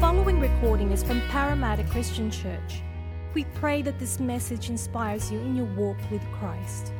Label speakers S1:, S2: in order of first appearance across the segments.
S1: following recording is from Parramatta Christian Church. We pray that this message inspires you in your walk with Christ.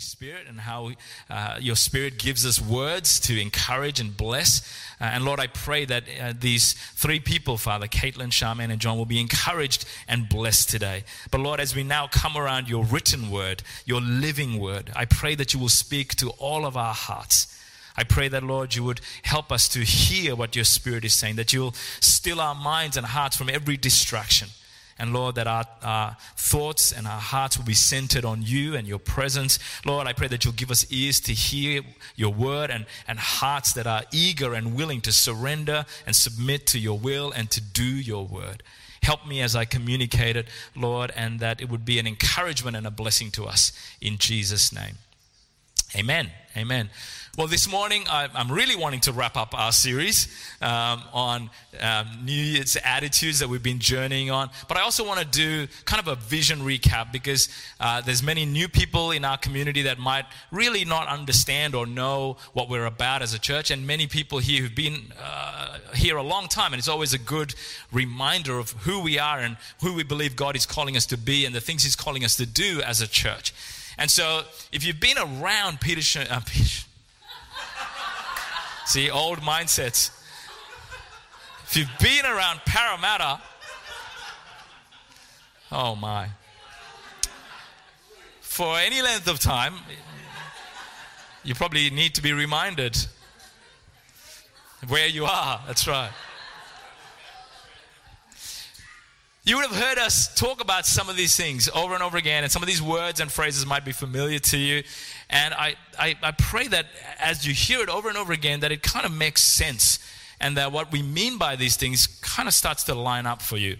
S2: Holy Spirit and how uh, your Spirit gives us words to encourage and bless. Uh, and Lord, I pray that uh, these three people, Father, Caitlin, Charmaine, and John, will be encouraged and blessed today. But Lord, as we now come around your written word, your living word, I pray that you will speak to all of our hearts. I pray that, Lord, you would help us to hear what your Spirit is saying, that you'll still our minds and hearts from every distraction. And Lord, that our, our thoughts and our hearts will be centered on you and your presence. Lord, I pray that you'll give us ears to hear your word and, and hearts that are eager and willing to surrender and submit to your will and to do your word. Help me as I communicate it, Lord, and that it would be an encouragement and a blessing to us in Jesus' name. Amen. Amen. Well, this morning I, I'm really wanting to wrap up our series um, on um, New Year's attitudes that we've been journeying on. But I also want to do kind of a vision recap because uh, there's many new people in our community that might really not understand or know what we're about as a church, and many people here who've been uh, here a long time. And it's always a good reminder of who we are and who we believe God is calling us to be and the things He's calling us to do as a church. And so, if you've been around Peter, uh, Peter see old mindsets. If you've been around Parramatta, oh my, for any length of time, you probably need to be reminded where you are. That's right. You would have heard us talk about some of these things over and over again, and some of these words and phrases might be familiar to you. And I, I, I, pray that as you hear it over and over again, that it kind of makes sense, and that what we mean by these things kind of starts to line up for you.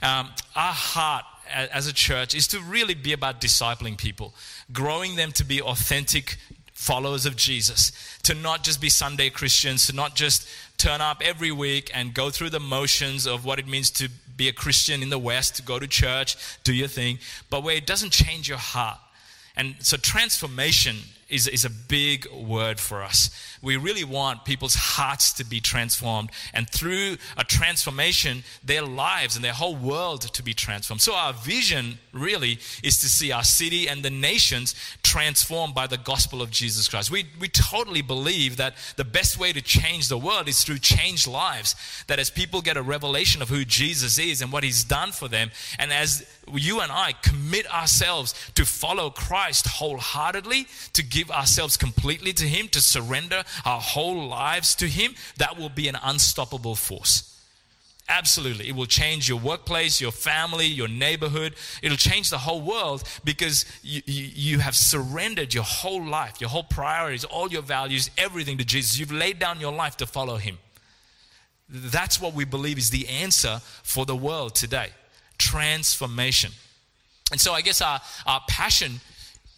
S2: Um, our heart as a church is to really be about discipling people, growing them to be authentic followers of Jesus, to not just be Sunday Christians, to not just turn up every week and go through the motions of what it means to be a Christian in the West, go to church, do your thing, but where it doesn't change your heart. And so transformation is, is a big word for us. We really want people's hearts to be transformed, and through a transformation, their lives and their whole world to be transformed. So, our vision really is to see our city and the nations transformed by the gospel of Jesus Christ. We, we totally believe that the best way to change the world is through changed lives. That as people get a revelation of who Jesus is and what he's done for them, and as you and I commit ourselves to follow Christ wholeheartedly, to give ourselves completely to Him, to surrender our whole lives to Him, that will be an unstoppable force. Absolutely. It will change your workplace, your family, your neighborhood. It'll change the whole world because you, you, you, have surrendered your whole life, your whole priorities, all your values, everything to Jesus. You've laid down your life to follow Him. That's what we believe is the answer for the world today transformation. And so I guess our, our passion,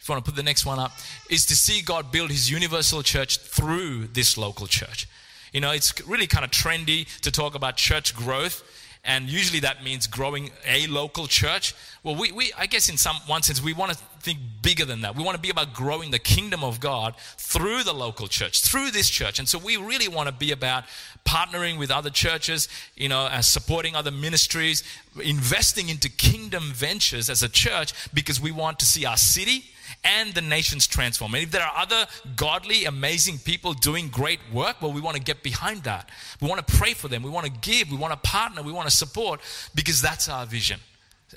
S2: if you want to put the next one up, is to see God build his universal church through this local church. You know, it's really kind of trendy to talk about church growth, and usually that means growing a local church. Well, we, we I guess in some one sense, we want to think bigger than that. We want to be about growing the kingdom of God through the local church, through this church. And so we really want to be about partnering with other churches, you know, supporting other ministries, investing into kingdom ventures as a church because we want to see our city and the nations transform. And if there are other godly, amazing people doing great work, well, we want to get behind that. We want to pray for them. We want to give. We want to partner. We want to support because that's our vision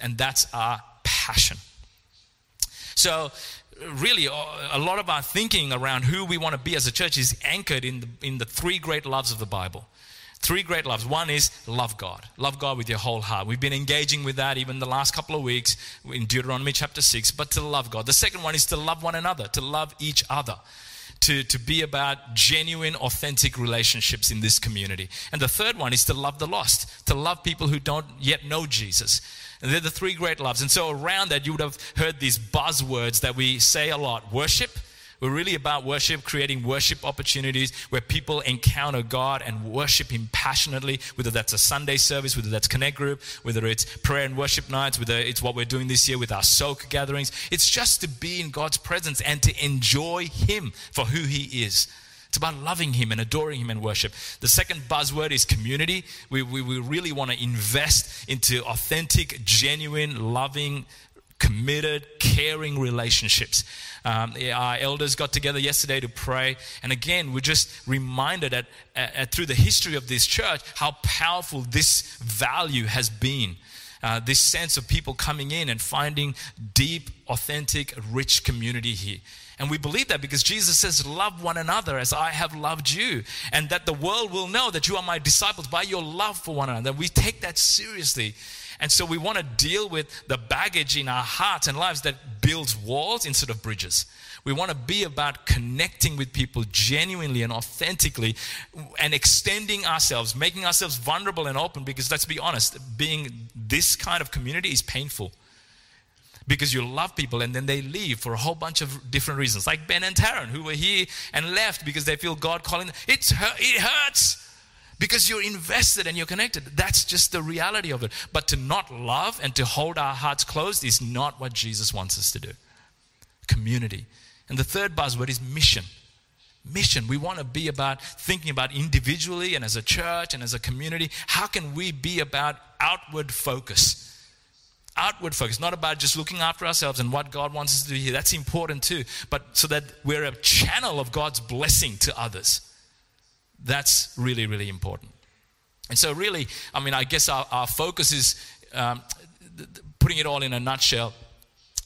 S2: and that's our passion. So, really, a lot of our thinking around who we want to be as a church is anchored in the, in the three great loves of the Bible. Three great loves. One is love God. Love God with your whole heart. We've been engaging with that even the last couple of weeks in Deuteronomy chapter 6, but to love God. The second one is to love one another, to love each other. To, to be about genuine, authentic relationships in this community. And the third one is to love the lost, to love people who don't yet know Jesus. And they're the three great loves. And so around that, you would have heard these buzzwords that we say a lot worship, We're really about worship, creating worship opportunities where people encounter God and worship Him passionately, whether that's a Sunday service, whether that's Connect Group, whether it's prayer and worship nights, whether it's what we're doing this year with our soak gatherings. It's just to be in God's presence and to enjoy Him for who He is. It's about loving Him and adoring Him and worship. The second buzzword is community. We, we, we really want to invest into authentic, genuine, loving, committed, caring relationships. Um, our elders got together yesterday to pray, and again, we're just reminded that uh, through the history of this church how powerful this value has been. Uh, this sense of people coming in and finding deep, authentic, rich community here. And we believe that because Jesus says, Love one another as I have loved you. And that the world will know that you are my disciples by your love for one another. We take that seriously. And so we want to deal with the baggage in our hearts and lives that builds walls instead of bridges. We want to be about connecting with people genuinely and authentically and extending ourselves, making ourselves vulnerable and open because let's be honest, being this kind of community is painful. Because you love people and then they leave for a whole bunch of different reasons, like Ben and Taryn, who were here and left because they feel God calling them. It's, it hurts because you're invested and you're connected. That's just the reality of it. But to not love and to hold our hearts closed is not what Jesus wants us to do. Community. And the third buzzword is mission. Mission. We want to be about thinking about individually and as a church and as a community. How can we be about outward focus? Outward focus, not about just looking after ourselves and what God wants us to do here. That's important too. But so that we're a channel of God's blessing to others. That's really, really important. And so, really, I mean, I guess our, our focus is um, putting it all in a nutshell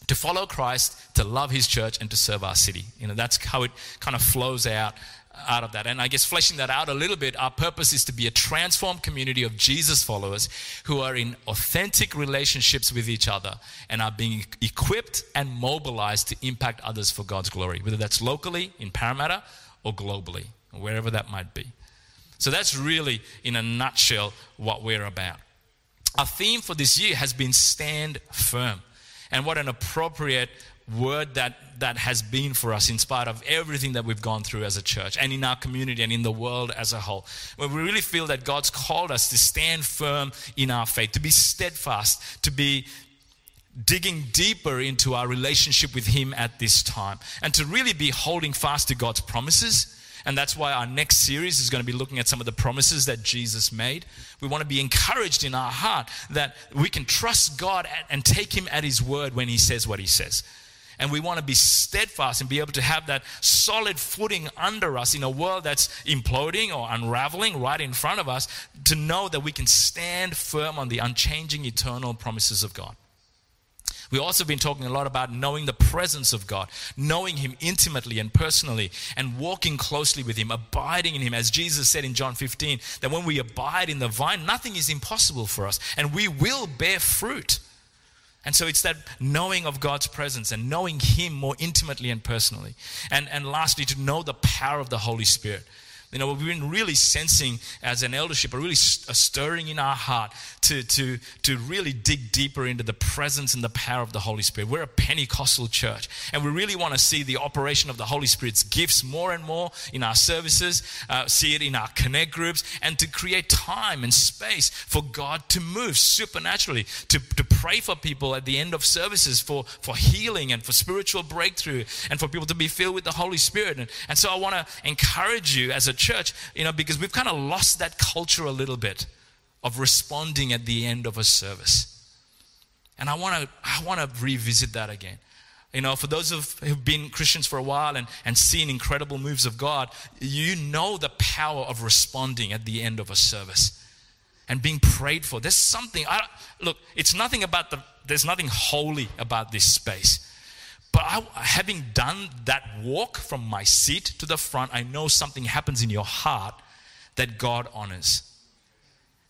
S2: to follow Christ, to love his church, and to serve our city. You know, that's how it kind of flows out out of that. And I guess fleshing that out a little bit, our purpose is to be a transformed community of Jesus followers who are in authentic relationships with each other and are being equipped and mobilized to impact others for God's glory, whether that's locally in Parramatta or globally wherever that might be. So that's really, in a nutshell, what we're about. Our theme for this year has been stand firm. And what an appropriate word that, that has been for us in spite of everything that we've gone through as a church and in our community and in the world as a whole. Where we really feel that God's called us to stand firm in our faith, to be steadfast, to be digging deeper into our relationship with Him at this time, and to really be holding fast to God's promises and that's why our next series is going to be looking at some of the promises that Jesus made. We want to be encouraged in our heart that we can trust God and take Him at His word when He says what He says. And we want to be steadfast and be able to have that solid footing under us in a world that's imploding or unraveling right in front of us to know that we can stand firm on the unchanging eternal promises of God. We've also been talking a lot about knowing the presence of God, knowing Him intimately and personally, and walking closely with Him, abiding in Him. As Jesus said in John 15, that when we abide in the vine, nothing is impossible for us, and we will bear fruit. And so it's that knowing of God's presence and knowing Him more intimately and personally. And, and lastly, to know the power of the Holy Spirit. You know, we've been really sensing as an eldership, a really a stirring in our heart to, to, to really dig deeper into the presence and the power of the Holy Spirit. We're a Pentecostal church, and we really want to see the operation of the Holy Spirit's gifts more and more in our services, uh, see it in our connect groups, and to create time and space for God to move supernaturally, to, to pray for people at the end of services for, for healing and for spiritual breakthrough, and for people to be filled with the Holy Spirit. And, and so I want to encourage you as a church, you know, because we've kind of lost that culture a little bit of responding at the end of a service. And I want to I want to revisit that again. You know, for those of who've been Christians for a while and, and seen incredible moves of God, you know the power of responding at the end of a service and being prayed for. There's something, I, look, it's nothing about the, there's nothing holy about this space. But I, having done that walk from my seat to the front, I know something happens in your heart that God honors.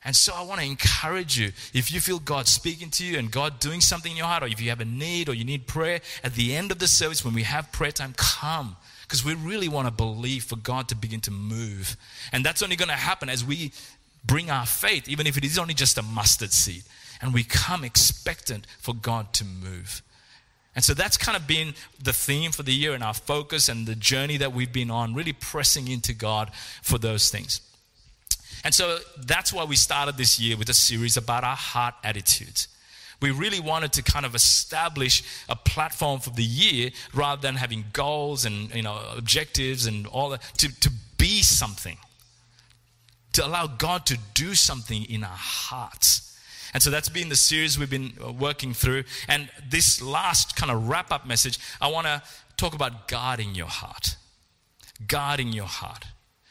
S2: And so I want to encourage you if you feel God speaking to you and God doing something in your heart, or if you have a need or you need prayer, at the end of the service, when we have prayer time, come. Because we really want to believe for God to begin to move. And that's only going to happen as we bring our faith, even if it is only just a mustard seed. And we come expectant for God to move. And so that's kind of been the theme for the year and our focus and the journey that we've been on, really pressing into God for those things. And so that's why we started this year with a series about our heart attitudes. We really wanted to kind of establish a platform for the year rather than having goals and you know objectives and all that to, to be something. To allow God to do something in our hearts. And so that's been the series we've been uh, working through. And this last kind of wrap up message, I want to talk about guarding your heart. Guarding your heart.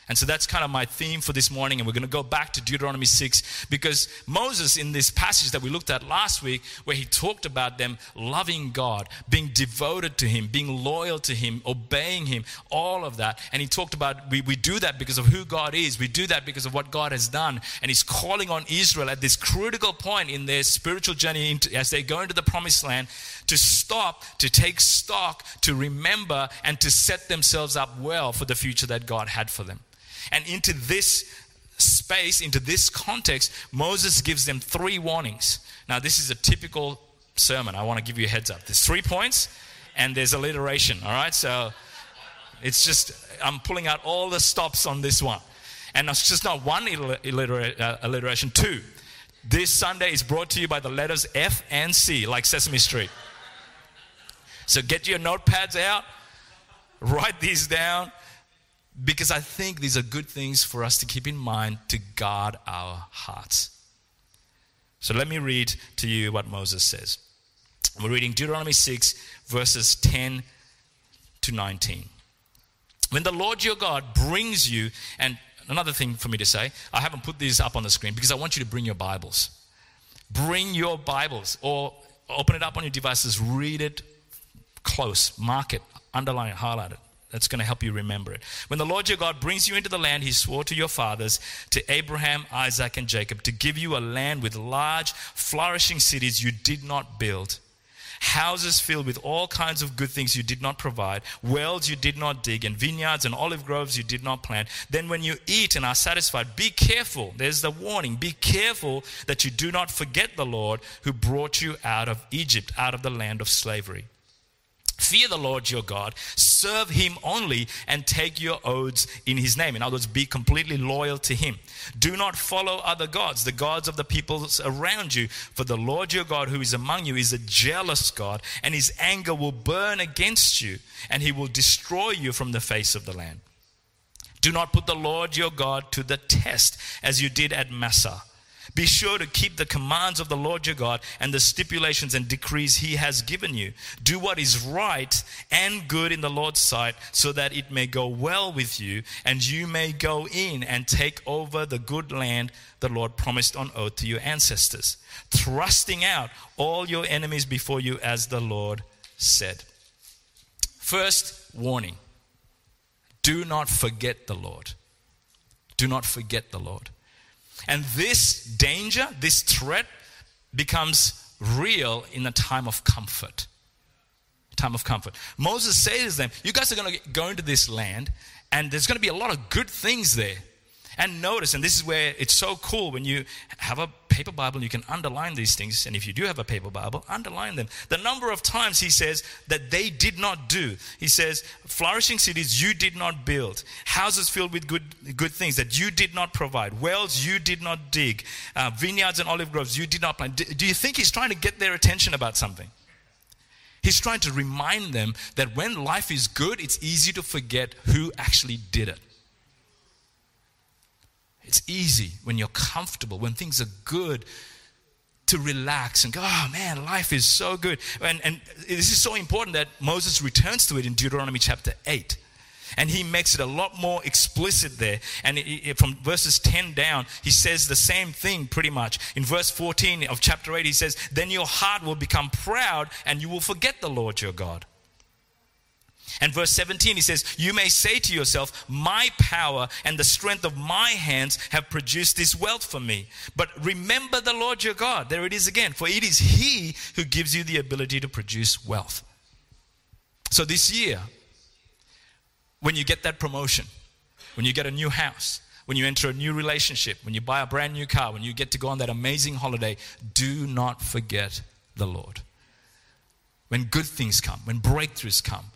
S2: And so that's kind of my theme for this morning. And we're going to go back to Deuteronomy 6 because Moses, in this passage that we looked at last week, where he talked about them loving God, being devoted to Him, being loyal to Him, obeying Him, all of that. And he talked about we, we do that because of who God is, we do that because of what God has done. And he's calling on Israel at this critical point in their spiritual journey into, as they go into the promised land to stop, to take stock, to remember, and to set themselves up well for the future that God had for them. And into this space, into this context, Moses gives them three warnings. Now, this is a typical sermon. I want to give you a heads up. There's three points and there's alliteration, all right? So it's just, I'm pulling out all the stops on this one. And it's just not one uh, alliteration, two. This Sunday is brought to you by the letters F and C, like Sesame Street. So get your notepads out, write these down, because I think these are good things for us to keep in mind to guard our hearts. So let me read to you what Moses says. We're reading Deuteronomy 6, verses 10 to 19. When the Lord your God brings you, and another thing for me to say, I haven't put these up on the screen because I want you to bring your Bibles. Bring your Bibles or open it up on your devices, read it close, mark it, underline it, highlight it. That's going to help you remember it. When the Lord your God brings you into the land he swore to your fathers, to Abraham, Isaac, and Jacob, to give you a land with large, flourishing cities you did not build, houses filled with all kinds of good things you did not provide, wells you did not dig, and vineyards and olive groves you did not plant, then when you eat and are satisfied, be careful. There's the warning be careful that you do not forget the Lord who brought you out of Egypt, out of the land of slavery. Fear the Lord your God, serve him only, and take your oaths in his name. In other words, be completely loyal to him. Do not follow other gods, the gods of the peoples around you, for the Lord your God who is among you is a jealous God, and his anger will burn against you, and he will destroy you from the face of the land. Do not put the Lord your God to the test as you did at Massah be sure to keep the commands of the Lord your God and the stipulations and decrees he has given you. Do what is right and good in the Lord's sight so that it may go well with you and you may go in and take over the good land the Lord promised on oath to your ancestors, thrusting out all your enemies before you as the Lord said. First warning do not forget the Lord. Do not forget the Lord. And this danger, this threat, becomes real in a time of comfort. Time of comfort. Moses says to them, You guys are going to go into this land, and there's going to be a lot of good things there. And notice, and this is where it's so cool when you have a paper Bible, you can underline these things. And if you do have a paper Bible, underline them. The number of times he says that they did not do. He says, flourishing cities you did not build, houses filled with good, good things that you did not provide, wells you did not dig, uh, vineyards and olive groves you did not plant. Do, do you think he's trying to get their attention about something? He's trying to remind them that when life is good, it's easy to forget who actually did it. It's easy when you're comfortable, when things are good, to relax and go, oh man, life is so good. And, and this is so important that Moses returns to it in Deuteronomy chapter 8. And he makes it a lot more explicit there. And it, it, from verses 10 down, he says the same thing pretty much. In verse 14 of chapter 8, he says, Then your heart will become proud and you will forget the Lord your God. And verse 17, he says, You may say to yourself, My power and the strength of my hands have produced this wealth for me. But remember the Lord your God. There it is again. For it is He who gives you the ability to produce wealth. So this year, when you get that promotion, when you get a new house, when you enter a new relationship, when you buy a brand new car, when you get to go on that amazing holiday, do not forget the Lord. when good things come, when breakthroughs come,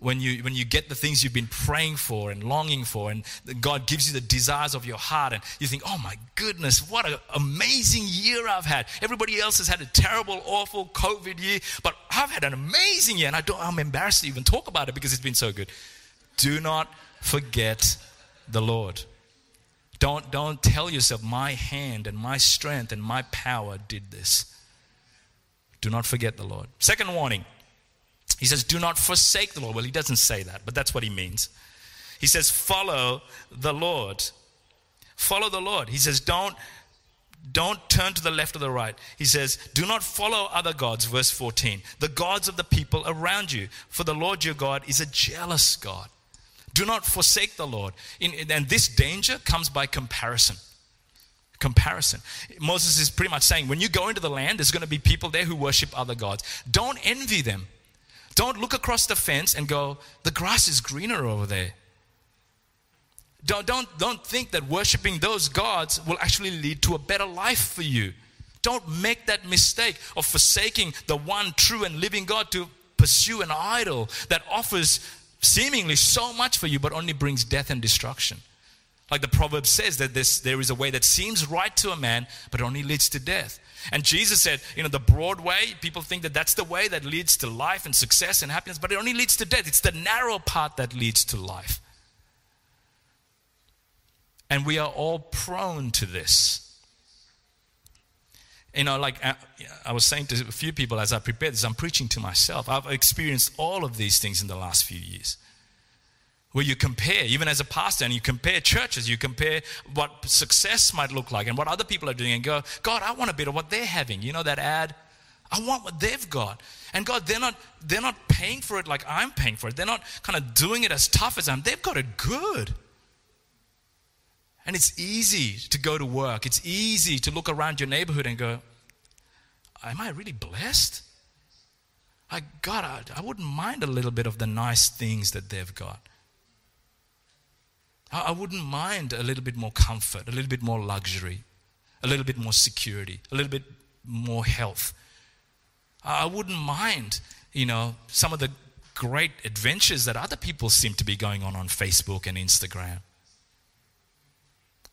S2: when you, when you get the things you've been praying for and longing for, and God gives you the desires of your heart, and you think, oh my goodness, what an amazing year I've had. Everybody else has had a terrible, awful COVID year, but I've had an amazing year, and I don't, I'm embarrassed to even talk about it because it's been so good. Do not forget the Lord. Don't, don't tell yourself, my hand and my strength and my power did this. Do not forget the Lord. Second warning he says, Do not forsake the Lord. Well, he doesn't say that, but that's what he means. He says, Follow the Lord. Follow the Lord. He says, Don't. Don't turn to the left or the right. He says, Do not follow other gods, verse 14, the gods of the people around you. For the Lord your God is a jealous God. Do not forsake the Lord. And this danger comes by comparison. Comparison. Moses is pretty much saying, when you go into the land, there's going to be people there who worship other gods. Don't envy them. Don't look across the fence and go, the grass is greener over there. Don't, don't, don't think that worshiping those gods will actually lead to a better life for you. Don't make that mistake of forsaking the one true and living God to pursue an idol that offers seemingly so much for you but only brings death and destruction. Like the proverb says that this, there is a way that seems right to a man but only leads to death. And Jesus said, you know, the broad way, people think that that's the way that leads to life and success and happiness, but it only leads to death. It's the narrow path that leads to life. And we are all prone to this. You know, like uh, I was saying to a few people as I prepared this, I'm preaching to myself. I've experienced all of these things in the last few years where you compare, even as a pastor, and you compare churches, you compare what success might look like and what other people are doing, and go, God, I want a bit of what they're having. You know that ad? I want what they've got. And God, they're not, they're not paying for it like I'm paying for it. They're not kind of doing it as tough as I'm. They've got it good. And it's easy to go to work. It's easy to look around your neighborhood and go, Am I really blessed? I, God, I, I wouldn't mind a little bit of the nice things that they've got. I wouldn't mind a little bit more comfort, a little bit more luxury, a little bit more security, a little bit more health. I wouldn't mind, you know, some of the great adventures that other people seem to be going on on Facebook and Instagram.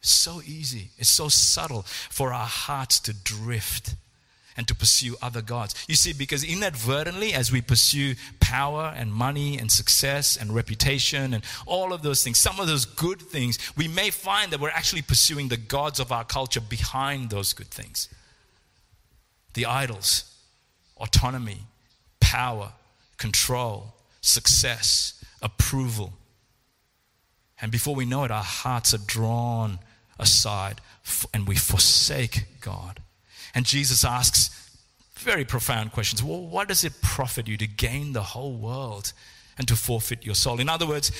S2: So easy, it's so subtle for our hearts to drift and to pursue other gods. You see, because inadvertently, as we pursue power and money and success and reputation and all of those things, some of those good things, we may find that we're actually pursuing the gods of our culture behind those good things. The idols, autonomy, power, control, success, approval. And before we know it, our hearts are drawn aside and we forsake God. And Jesus asks very profound questions. Well, what does it profit you to gain the whole world and to forfeit your soul? In other words,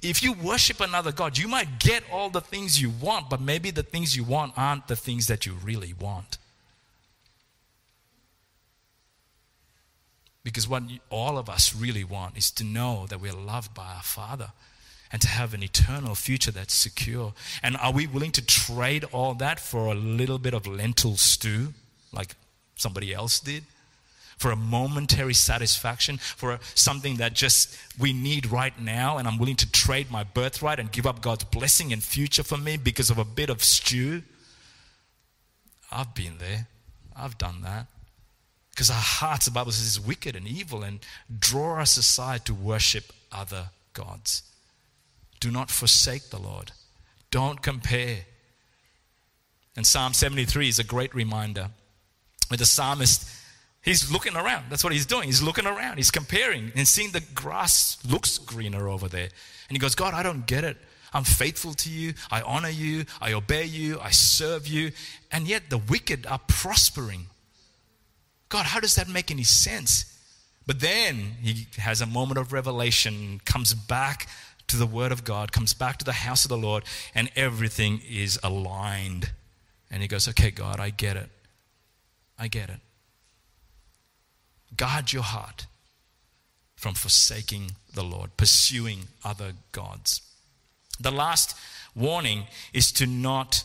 S2: if you worship another God, you might get all the things you want, but maybe the things you want aren't the things that you really want. Because what all of us really want is to know that we're loved by our Father and to have an eternal future that's secure. And are we willing to trade all that for a little bit of lentil stew, like somebody else did? For a momentary satisfaction, for something that just we need right now, and I'm willing to trade my birthright and give up God's blessing and future for me because of a bit of stew? I've been there. I've done that. Because our hearts, the Bible says, is wicked and evil and draw us aside to worship other gods. Do not forsake the Lord. Don't compare. And Psalm 73 is a great reminder where the psalmist, he's looking around. That's what he's doing. He's looking around. He's comparing and seeing the grass looks greener over there. And he goes, God, I don't get it. I'm faithful to you. I honor you. I obey you. I serve you. And yet the wicked are prospering. God, how does that make any sense? But then he has a moment of revelation, comes back to the Word of God, comes back to the house of the Lord, and everything is aligned. And he goes, Okay, God, I get it. I get it. Guard your heart from forsaking the Lord, pursuing other gods. The last warning is to not,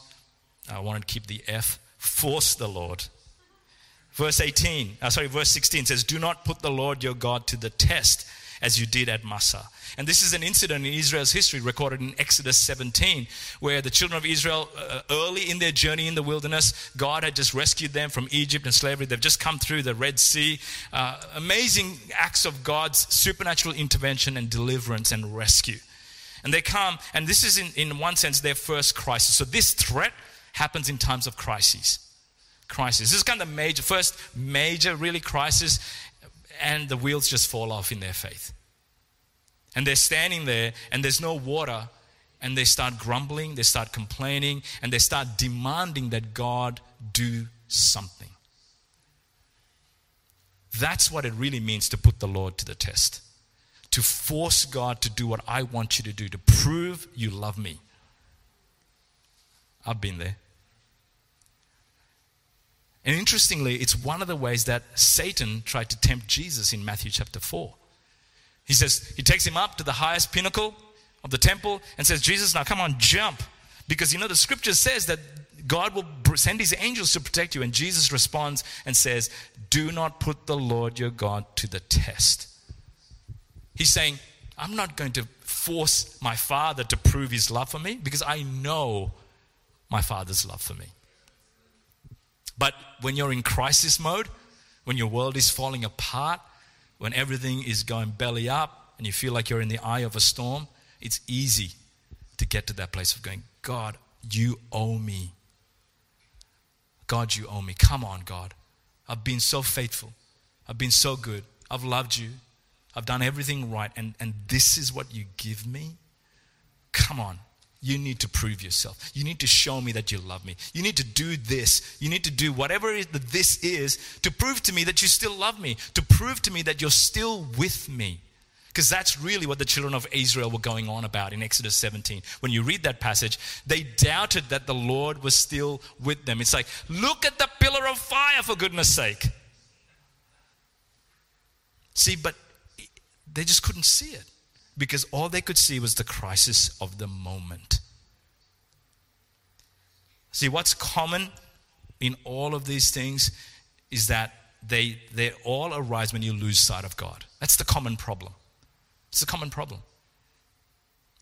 S2: I want to keep the F, force the Lord. Verse 18, uh, sorry, verse 16 says, Do not put the Lord your God to the test as you did at Massah. And this is an incident in Israel's history recorded in Exodus 17, where the children of Israel, uh, early in their journey in the wilderness, God had just rescued them from Egypt and slavery. They've just come through the Red Sea. Uh, amazing acts of God's supernatural intervention and deliverance and rescue. And they come, and this is in, in one sense their first crisis. So this threat happens in times of crises crisis. This is kind of the major, first major, really crisis, and the wheels just fall off in their faith. And they're standing there, and there's no water, and they start grumbling, they start complaining, and they start demanding that God do something. That's what it really means to put the Lord to the test. To force God to do what I want you to do, to prove you love me. I've been there. And interestingly, it's one of the ways that Satan tried to tempt Jesus in Matthew chapter 4. He says, he takes him up to the highest pinnacle of the temple and says, Jesus, now come on, jump. Because you know, the scripture says that God will send his angels to protect you. And Jesus responds and says, Do not put the Lord your God to the test. He's saying, I'm not going to force my father to prove his love for me because I know my father's love for me. But when you're in crisis mode, when your world is falling apart, when everything is going belly up and you feel like you're in the eye of a storm, it's easy to get to that place of going, God, you owe me. God, you owe me. Come on, God. I've been so faithful. I've been so good. I've loved you. I've done everything right. And, and this is what you give me? Come on. You need to prove yourself. You need to show me that you love me. You need to do this. You need to do whatever it is that this is to prove to me that you still love me, to prove to me that you're still with me. Because that's really what the children of Israel were going on about in Exodus 17. When you read that passage, they doubted that the Lord was still with them. It's like, look at the pillar of fire, for goodness sake. See, but they just couldn't see it because all they could see was the crisis of the moment. See, what's common in all of these things is that they, they all arise when you lose sight of God. That's the common problem. It's the common problem.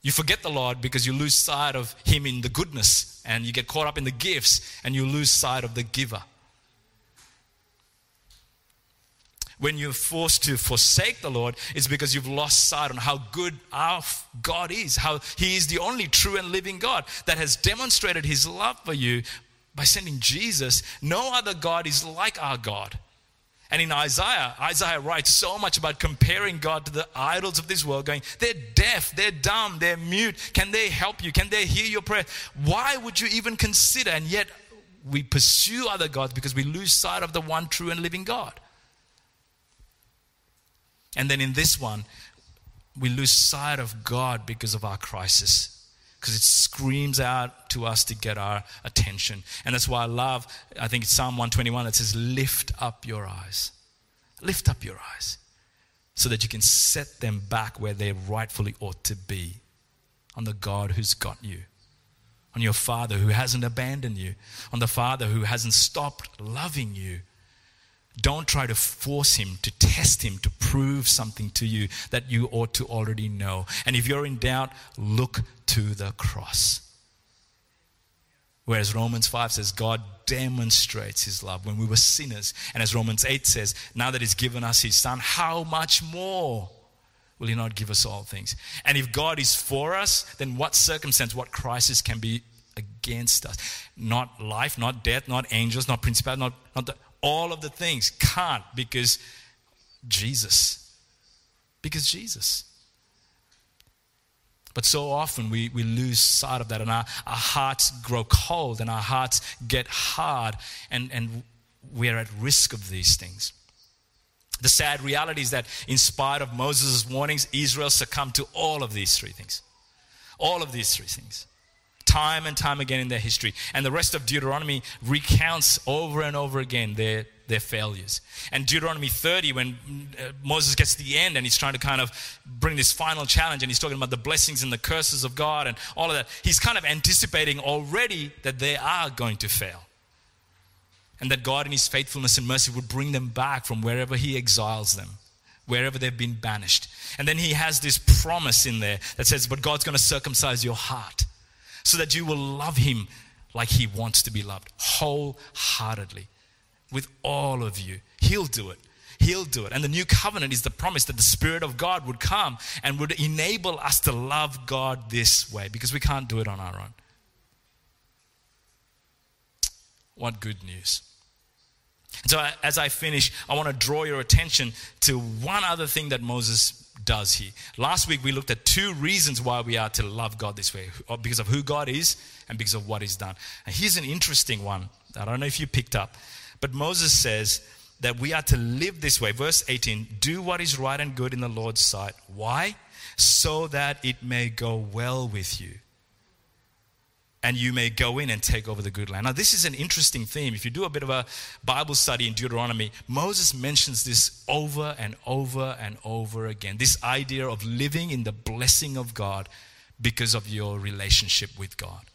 S2: You forget the Lord because you lose sight of Him in the goodness, and you get caught up in the gifts, and you lose sight of the giver. When you're forced to forsake the Lord, it's because you've lost sight on how good our God is, how He is the only true and living God that has demonstrated His love for you by sending Jesus. No other God is like our God. And in Isaiah, Isaiah writes so much about comparing God to the idols of this world, going, they're deaf, they're dumb, they're mute. Can they help you? Can they hear your prayer? Why would you even consider? And yet, we pursue other gods because we lose sight of the one true and living God. And then in this one, we lose sight of God because of our crisis. Because it screams out to us to get our attention. And that's why I love, I think it's Psalm 121 that says, Lift up your eyes. Lift up your eyes so that you can set them back where they rightfully ought to be on the God who's got you, on your Father who hasn't abandoned you, on the Father who hasn't stopped loving you don't try to force him, to test him, to prove something to you that you ought to already know. And if you're in doubt, look to the cross. Whereas Romans 5 says, God demonstrates his love when we were sinners. And as Romans 8 says, now that he's given us his son, how much more will he not give us all things? And if God is for us, then what circumstance, what crisis can be against us? Not life, not death, not angels, not principality, not, not the, all of the things. Can't because Jesus. Because Jesus. But so often we, we lose sight of that and our, our hearts grow cold and our hearts get hard and, and we're at risk of these things. The sad reality is that, in spite of Moses' warnings, Israel succumbed to all of these three things. All of these three things time and time again in their history. And the rest of Deuteronomy recounts over and over again their, their failures. And Deuteronomy 30, when uh, Moses gets to the end and he's trying to kind of bring this final challenge and he's talking about the blessings and the curses of God and all of that, he's kind of anticipating already that they are going to fail. And that God, in His faithfulness and mercy, would bring them back from wherever He exiles them, wherever they've been banished. And then He has this promise in there that says, But God's going to circumcise your heart so that you will love Him like He wants to be loved, wholeheartedly, with all of you. He'll do it. He'll do it. And the new covenant is the promise that the Spirit of God would come and would enable us to love God this way because we can't do it on our own. What good news. So, as I finish, I want to draw your attention to one other thing that Moses does here. Last week, we looked at two reasons why we are to love God this way uh, because of who God is and because of what He's done. And here's an interesting one. I don't know if you picked up, but Moses says, that we are to live this way. Verse 18 do what is right and good in the Lord's sight. Why? So that it may go well with you and you may go in and take over the good land. Now, this is an interesting theme. If you do a bit of a Bible study in Deuteronomy, Moses mentions this over and over and over again. This idea of living in the blessing of God because of your relationship with God.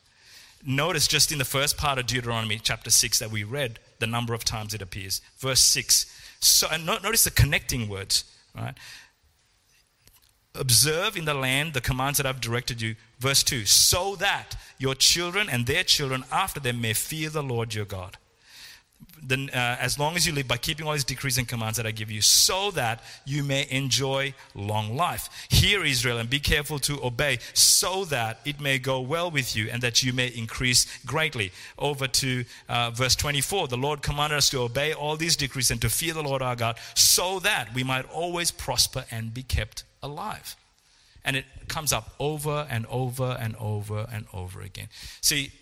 S2: Notice just in the first part of Deuteronomy chapter 6 that we read, the number of times it appears. Verse 6. So, and notice the connecting words, right? Observe in the land the commands that I've directed you. Verse 2 so that your children and their children after them may fear the Lord your God Then, uh, as long as you live by keeping all these decrees and commands that I give you, so that you may enjoy long life. Hear, Israel, and be careful to obey, so that it may go well with you and that you may increase greatly. Over to uh, verse 24 the Lord commanded us to obey all these decrees and to fear the Lord our God, so that we might always prosper and be kept alive. And it comes up over and over and over and over again. See,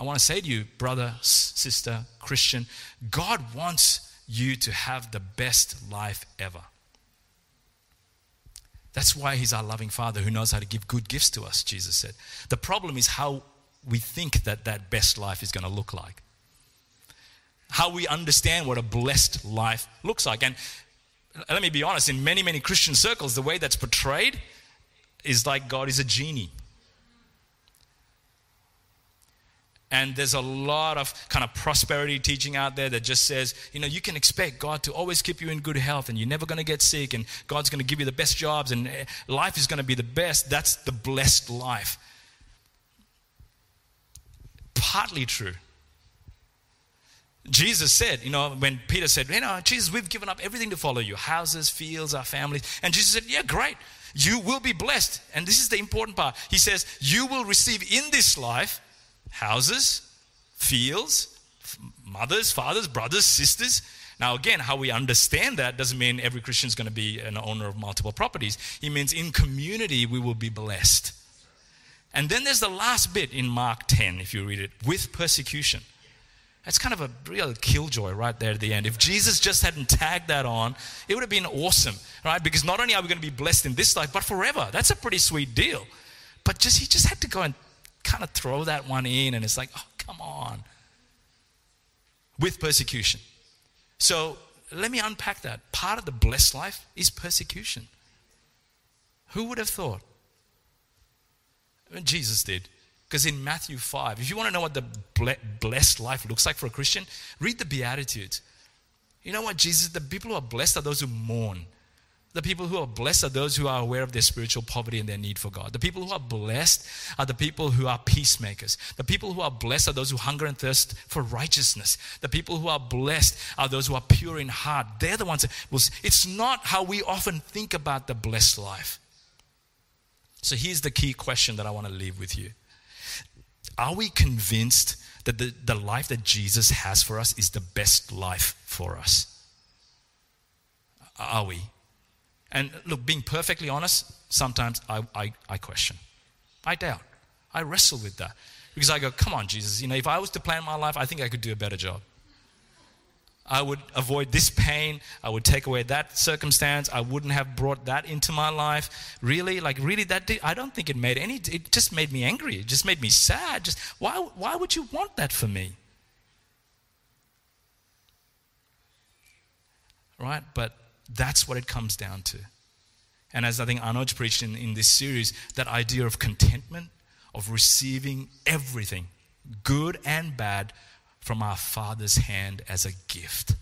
S2: I want to say to you, brother, sister, Christian, God wants you to have the best life ever. That's why He's our loving Father who knows how to give good gifts to us, Jesus said. The problem is how we think that that best life is going to look like. How we understand what a blessed life looks like. And let me be honest, in many, many Christian circles, the way that's portrayed is like God is a genie. And there's a lot of kind of prosperity teaching out there that just says, you know, you can expect God to always keep you in good health and you're never going to get sick and God's going to give you the best jobs and eh, life is going to be the best. That's the blessed life. Partly true. Jesus said, you know, when Peter said, you know, Jesus, we've given up everything to follow you houses, fields, our families. And Jesus said, yeah, great. You will be blessed. And this is the important part. He says, you will receive in this life houses, fields, mothers, fathers, brothers, sisters. Now, again, how we understand that doesn't mean every Christian is going to be an owner of multiple properties. It means in community we will be blessed. And then there's the last bit in Mark 10, if you read it, with persecution. That's kind of a real killjoy right there at the end. If Jesus just hadn't tagged that on, it would have been awesome, right? Because not only are we going to be blessed in this life, but forever. That's a pretty sweet deal. But just he just had to go and kind of throw that one in, and it's like, oh, come on. With persecution. So let me unpack that. Part of the blessed life is persecution. Who would have thought? Jesus did. Because in Matthew 5, if you want to know what the blessed life looks like for a Christian, read the Beatitudes. You know what, Jesus, the people who are blessed are those who mourn. The people who are blessed are those who are aware of their spiritual poverty and their need for God. The people who are blessed are the people who are peacemakers. The people who are blessed are those who hunger and thirst for righteousness. The people who are blessed are those who are pure in heart. They're the ones that. It's not how we often think about the blessed life. So here's the key question that I want to leave with you Are we convinced that the, the life that Jesus has for us is the best life for us? Are we? And look, being perfectly honest, sometimes I, I, I question. I doubt. I wrestle with that. Because I go, come on, Jesus, you know, if I was to plan my life, I think I could do a better job. I would avoid this pain. I would take away that circumstance. I wouldn't have brought that into my life. Really, like really, that did, I don't think it made any. It just made me angry. It just made me sad. Just why? Why would you want that for me? Right? But that's what it comes down to. And as I think Anuj preached in, in this series, that idea of contentment, of receiving everything, good and bad, from our Father's hand as a gift.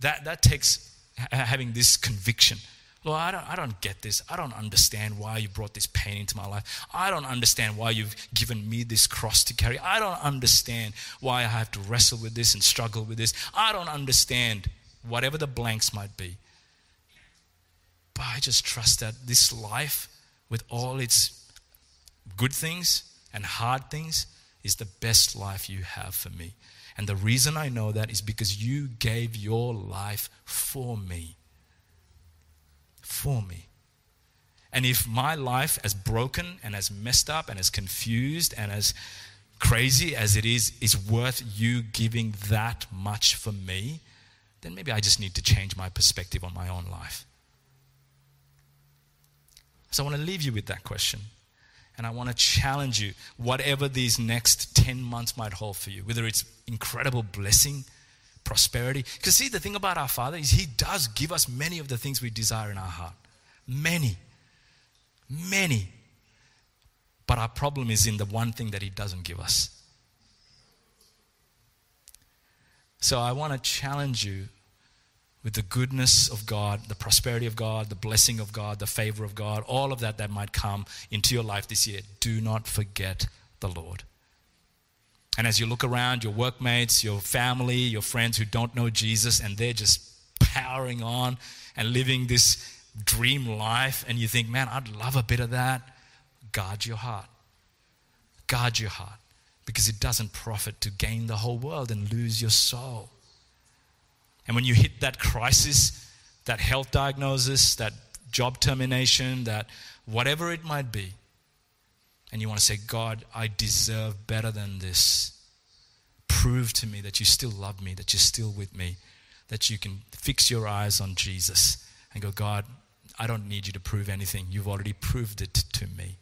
S2: That, that takes having this conviction. Lord, I don't, I don't get this. I don't understand why you brought this pain into my life. I don't understand why you've given me this cross to carry. I don't understand why I have to wrestle with this and struggle with this. I don't understand whatever the blanks might be. But I just trust that this life, with all its good things and hard things, is the best life you have for me. And the reason I know that is because you gave your life for me. For me. And if my life, as broken and as messed up and as confused and as crazy as it is, is worth you giving that much for me, then maybe I just need to change my perspective on my own life. So I want to leave you with that question. And I want to challenge you, whatever these next 10 months might hold for you, whether it's incredible blessing, prosperity. Because, see, the thing about our Father is He does give us many of the things we desire in our heart. Many. Many. But our problem is in the one thing that He doesn't give us. So I want to challenge you with the goodness of God, the prosperity of God, the blessing of God, the favor of God, all of that that might come into your life this year. Do not forget the Lord. And as you look around, your workmates, your family, your friends who don't know Jesus, and they're just powering on and living this dream life, and you think, man, I'd love a bit of that. Guard your heart. Guard your heart. Because it doesn't profit to gain the whole world and lose your soul. And when you hit that crisis, that health diagnosis, that job termination, that whatever it might be, and you want to say, God, I deserve better than this. Prove to me that you still love me, that you're still with me, that you can fix your eyes on Jesus and go, God, I don't need you to prove anything. You've already proved it to me.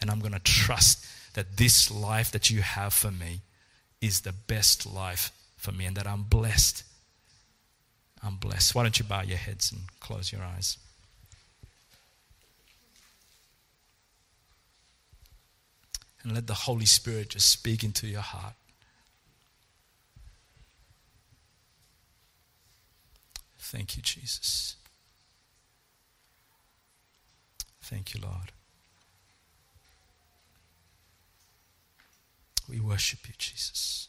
S2: And I'm going to trust that this life that you have for me is the best life for me and that I'm blessed I'm blessed. Why don't you bow your heads and close your eyes? And let the Holy Spirit just speak into your heart. Thank you, Jesus. Thank you, Lord. We worship you, Jesus.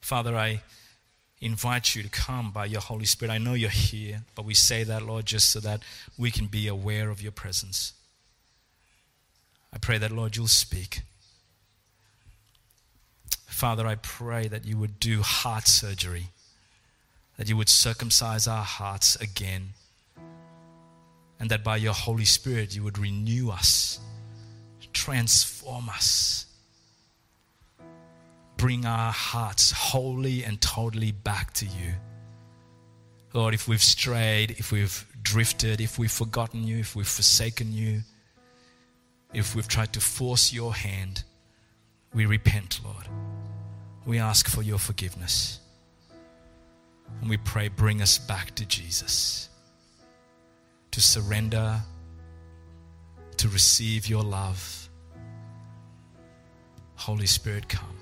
S2: Father, I invite you to come by your Holy Spirit. I know you're here, but we say that, Lord, just so that we can be aware of your presence. I pray that, Lord, you'll speak. Father, I pray that you would do heart surgery, that you would circumcise our hearts again, and that by your Holy Spirit you would renew us, transform us bring our hearts wholly and totally back to you. Lord, if we've strayed, if we've drifted, if we've forgotten you, if we've forsaken you, if we've tried to force your hand, we repent, Lord. We ask for your forgiveness. And we pray, bring us back to Jesus, to surrender, to receive your love. Holy Spirit, come.